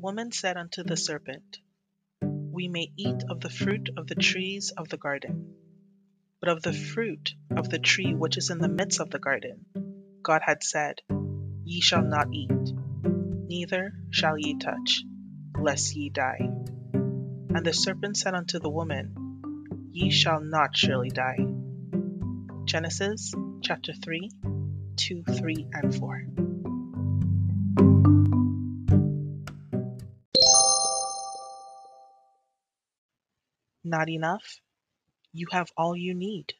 woman said unto the mm. serpent, We may eat of the fruit of the trees of the garden. But of the fruit of the tree which is in the midst of the garden, God had said, Ye shall not eat, neither shall ye touch, lest ye die. And the serpent said unto the woman, Ye shall not surely die. Genesis chapter 3, 2, 3, and 4. Not enough? You have all you need.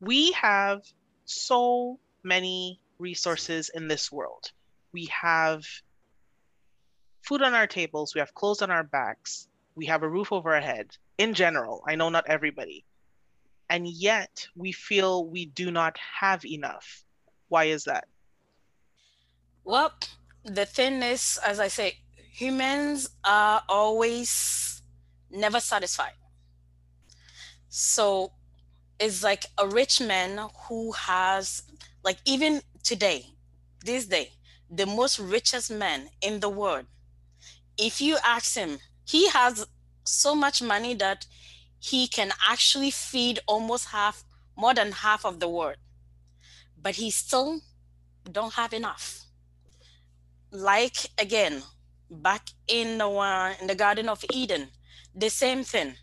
We have so many resources in this world. We have food on our tables, we have clothes on our backs, we have a roof over our head. In general, I know not everybody. And yet we feel we do not have enough. Why is that? Well, the thinness, as I say, humans are always never satisfied. So it's like a rich man who has, like, even today, this day, the most richest man in the world, if you ask him, he has so much money that he can actually feed almost half, more than half of the world, but he still don't have enough. Like again, back in the uh, in the Garden of Eden, the same thing.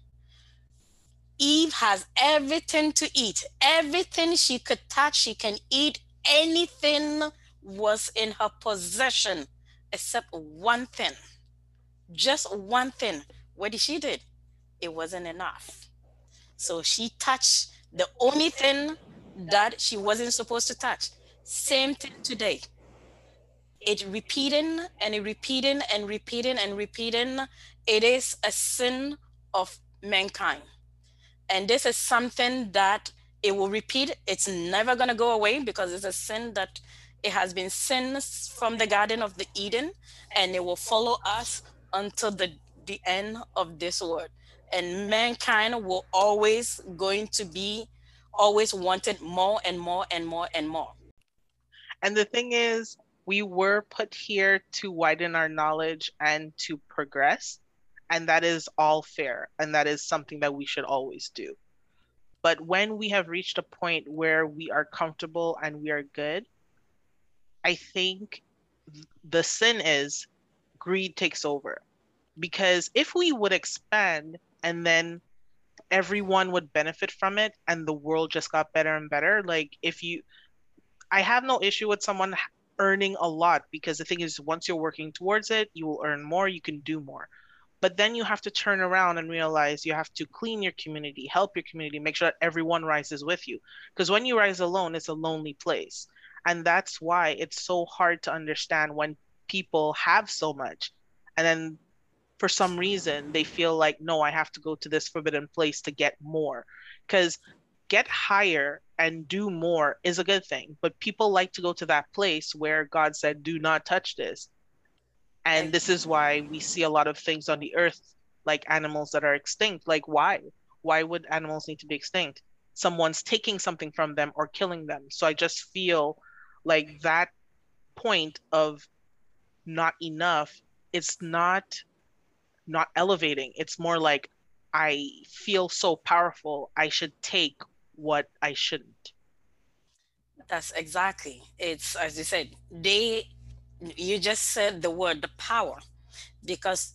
Eve has everything to eat, everything she could touch, she can eat, anything was in her possession except one thing. Just one thing. What did she did? It wasn't enough. So she touched the only thing that she wasn't supposed to touch. Same thing today it repeating and it repeating and repeating and repeating it is a sin of mankind. And this is something that it will repeat. It's never going to go away because it's a sin that it has been sin from the garden of the eden and it will follow us until the the end of this world. And mankind will always going to be always wanted more and more and more and more. And the thing is we were put here to widen our knowledge and to progress. And that is all fair. And that is something that we should always do. But when we have reached a point where we are comfortable and we are good, I think the sin is greed takes over. Because if we would expand and then everyone would benefit from it and the world just got better and better, like if you, I have no issue with someone earning a lot because the thing is once you're working towards it you will earn more you can do more. But then you have to turn around and realize you have to clean your community help your community make sure that everyone rises with you. Because when you rise alone it's a lonely place. And that's why it's so hard to understand when people have so much and then for some reason they feel like no i have to go to this forbidden place to get more. Because get higher and do more is a good thing. But people like to go to that place where God said, do not touch this. And this is why we see a lot of things on the earth, like animals that are extinct. Like, why? Why would animals need to be extinct? Someone's taking something from them or killing them. So I just feel like that point of not enough, it's not not elevating. It's more like I feel so powerful. I should take what I shouldn't. That's exactly. It's as you said, they you just said the word the power because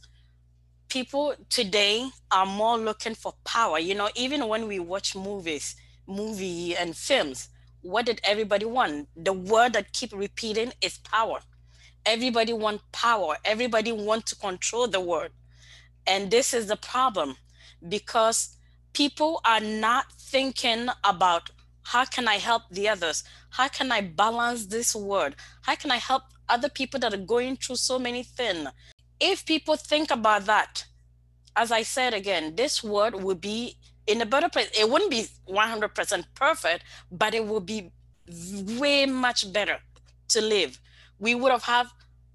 people today are more looking for power. You know, even when we watch movies, movie and films, what did everybody want? The word that keep repeating is power. Everybody want power. Everybody want to control the world. And this is the problem because people are not thinking about how can I help the others? How can I balance this world? How can I help other people that are going through so many things? If people think about that, as I said again, this world would be in a better place. It wouldn't be 100% perfect, but it would be way much better to live. We would have had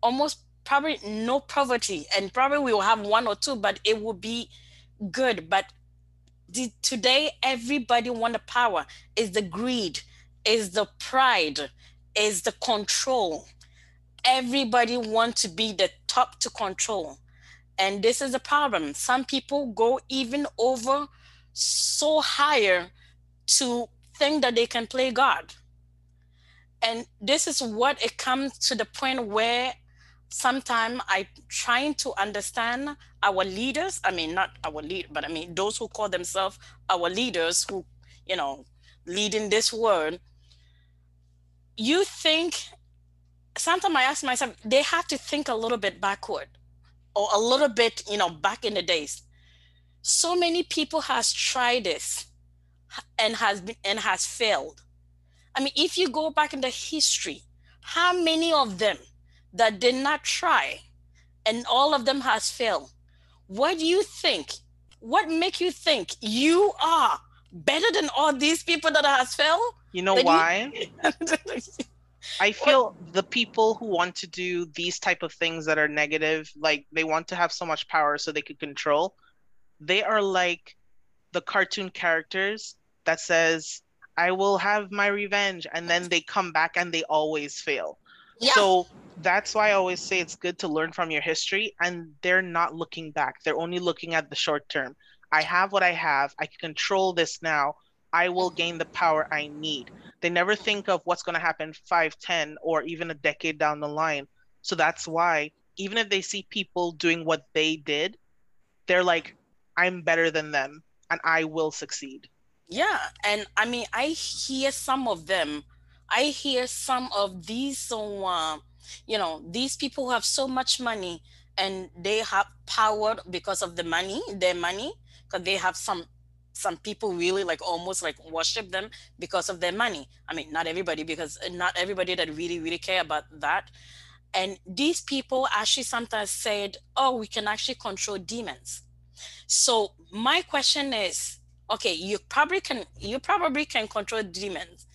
almost probably no poverty and probably we will have one or two, but it would be good. But the, today everybody want the power. Is the greed is the pride is the control. Everybody want to be the top to control. And this is a problem. Some people go even over so higher to think that they can play god. And this is what it comes to the point where sometimes i trying to understand our leaders i mean not our lead but i mean those who call themselves our leaders who you know leading this world. You think sometimes i ask myself they have to think a little bit backward or a little bit you know back in the days. So many people has tried this and has been and has failed. I mean if you go back in the history how many of them that did not try and all of them has failed what do you think what make you think you are better than all these people that has failed you know why you... i feel what? the people who want to do these type of things that are negative like they want to have so much power so they could control they are like the cartoon characters that says i will have my revenge and then they come back and they always fail yeah. so that's why I always say it's good to learn from your history and they're not looking back. They're only looking at the short term. I have what I have. I can control this now. I will gain the power I need. They never think of what's going to happen 5, 10, or even a decade down the line. So that's why, even if they see people doing what they did, they're like, I'm better than them and I will succeed. Yeah. And I mean, I hear some of them, I hear some of these so, uh, you know these people who have so much money and they have power because of the money their money because they have some some people really like almost like worship them because of their money. I mean not everybody because uh, not everybody that really really care about that. And these people actually sometimes said oh we can actually control demons. So my question is okay you probably can you probably can control demons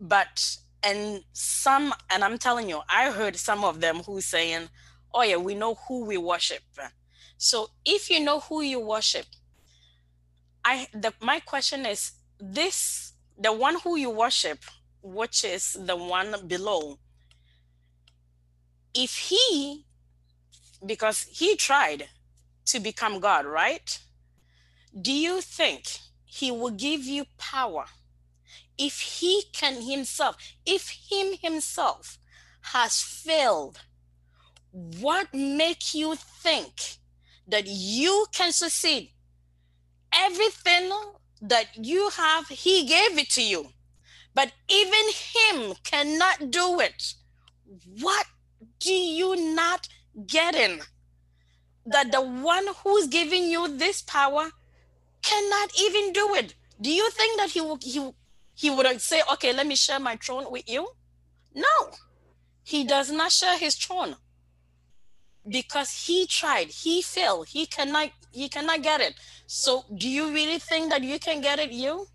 but and some and i'm telling you i heard some of them who saying oh yeah we know who we worship. So if you know who you worship i the my question is this the one who you worship which is the one below if he because he tried to become god right? Do you think he will give you power if he can himself, if him himself has failed, what make you think that you can succeed? Everything that you have, he gave it to you. But even him cannot do it. What do you not get in? That the one who's giving you this power cannot even do it. Do you think that he will, he he would say, okay, let me share my throne with you. No, he does not share his throne because he tried, he failed, he cannot, he cannot get it. So do you really think that you can get it, you?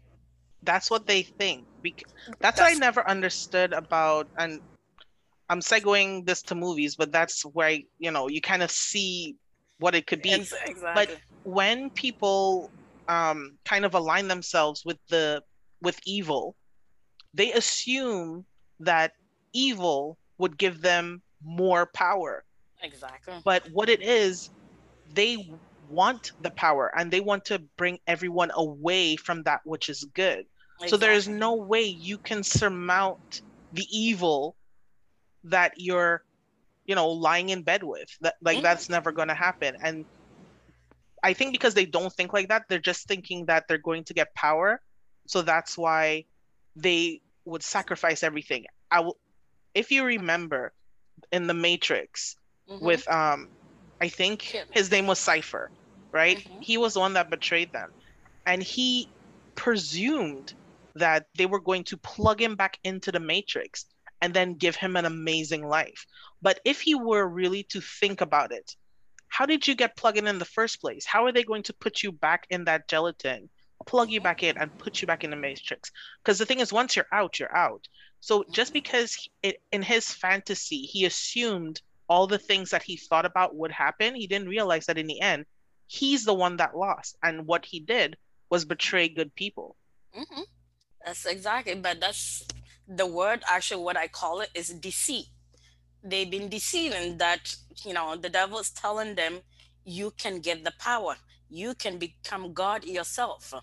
That's what they think. That's, that's what I never understood about, and I'm segueing this to movies, but that's where, you know, you kind of see what it could be. Exactly. But when people um, kind of align themselves with the with evil, they assume that evil would give them more power. Exactly. But what it is, they want the power and they want to bring everyone away from that which is good. Exactly. So there is no way you can surmount the evil that you're, you know, lying in bed with. That like mm-hmm. that's never going to happen. And I think because they don't think like that, they're just thinking that they're going to get power so that's why they would sacrifice everything. I will, if you remember, in the Matrix, mm-hmm. with um, I think his name was Cypher, right? Mm-hmm. He was the one that betrayed them, and he presumed that they were going to plug him back into the Matrix and then give him an amazing life. But if he were really to think about it, how did you get plugged in in the first place? How are they going to put you back in that gelatin plug you back in and put you back in the matrix. Because the thing is once you're out you're out. So just because it, in his fantasy he assumed all the things that he thought about would happen he didn't realize that in the end he's the one that lost. And what he did was betray good people. Mm-hmm. that's exactly but that's the word actually what i call it is deceit. They've been deceiving that you know the devil's telling them you can get the power you can become god yourself.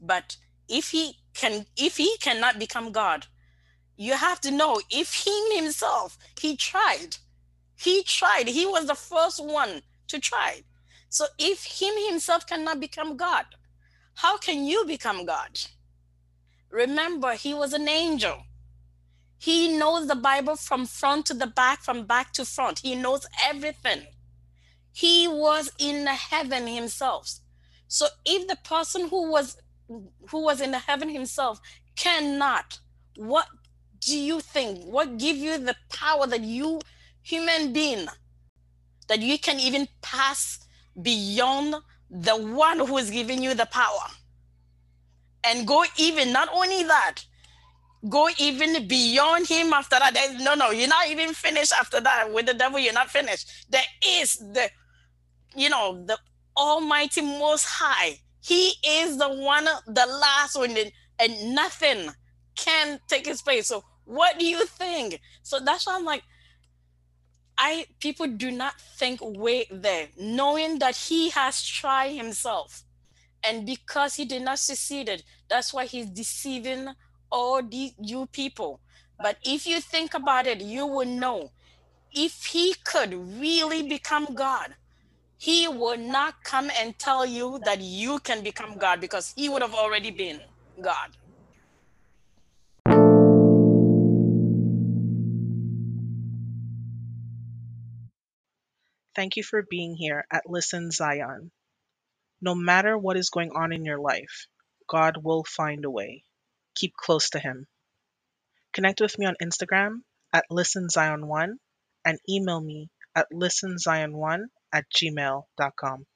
But if he can if he cannot become god you have to know if he himself he tried. He tried. He was the first one to try. So if him himself cannot become god how can you become god? Remember he was an angel. He knows the Bible from front to the back, from back to front. He knows everything. He was in the heaven himself. So if the person who was who was in the heaven himself cannot, what do you think? What give you the power that you human being that you can even pass beyond the one who is giving you the power? And go even not only that, go even beyond him after that. There's, no, no, you're not even finished after that. With the devil, you're not finished. There is the, you know, the Almighty Most High. He is the one, the last one, and nothing can take his place. So, what do you think? So that's why I'm like, I people do not think way there, knowing that he has tried himself, and because he did not succeed, that's why he's deceiving all these you people. But if you think about it, you will know if he could really become God, he would not come and tell you that you can become God because he would have already been God. Thank you for being here at Listen Zion. No matter what is going on in your life, God will find a way. Keep close to Him. Connect with me on Instagram at listenzion1 and email me at listenzion1 at gmail.com.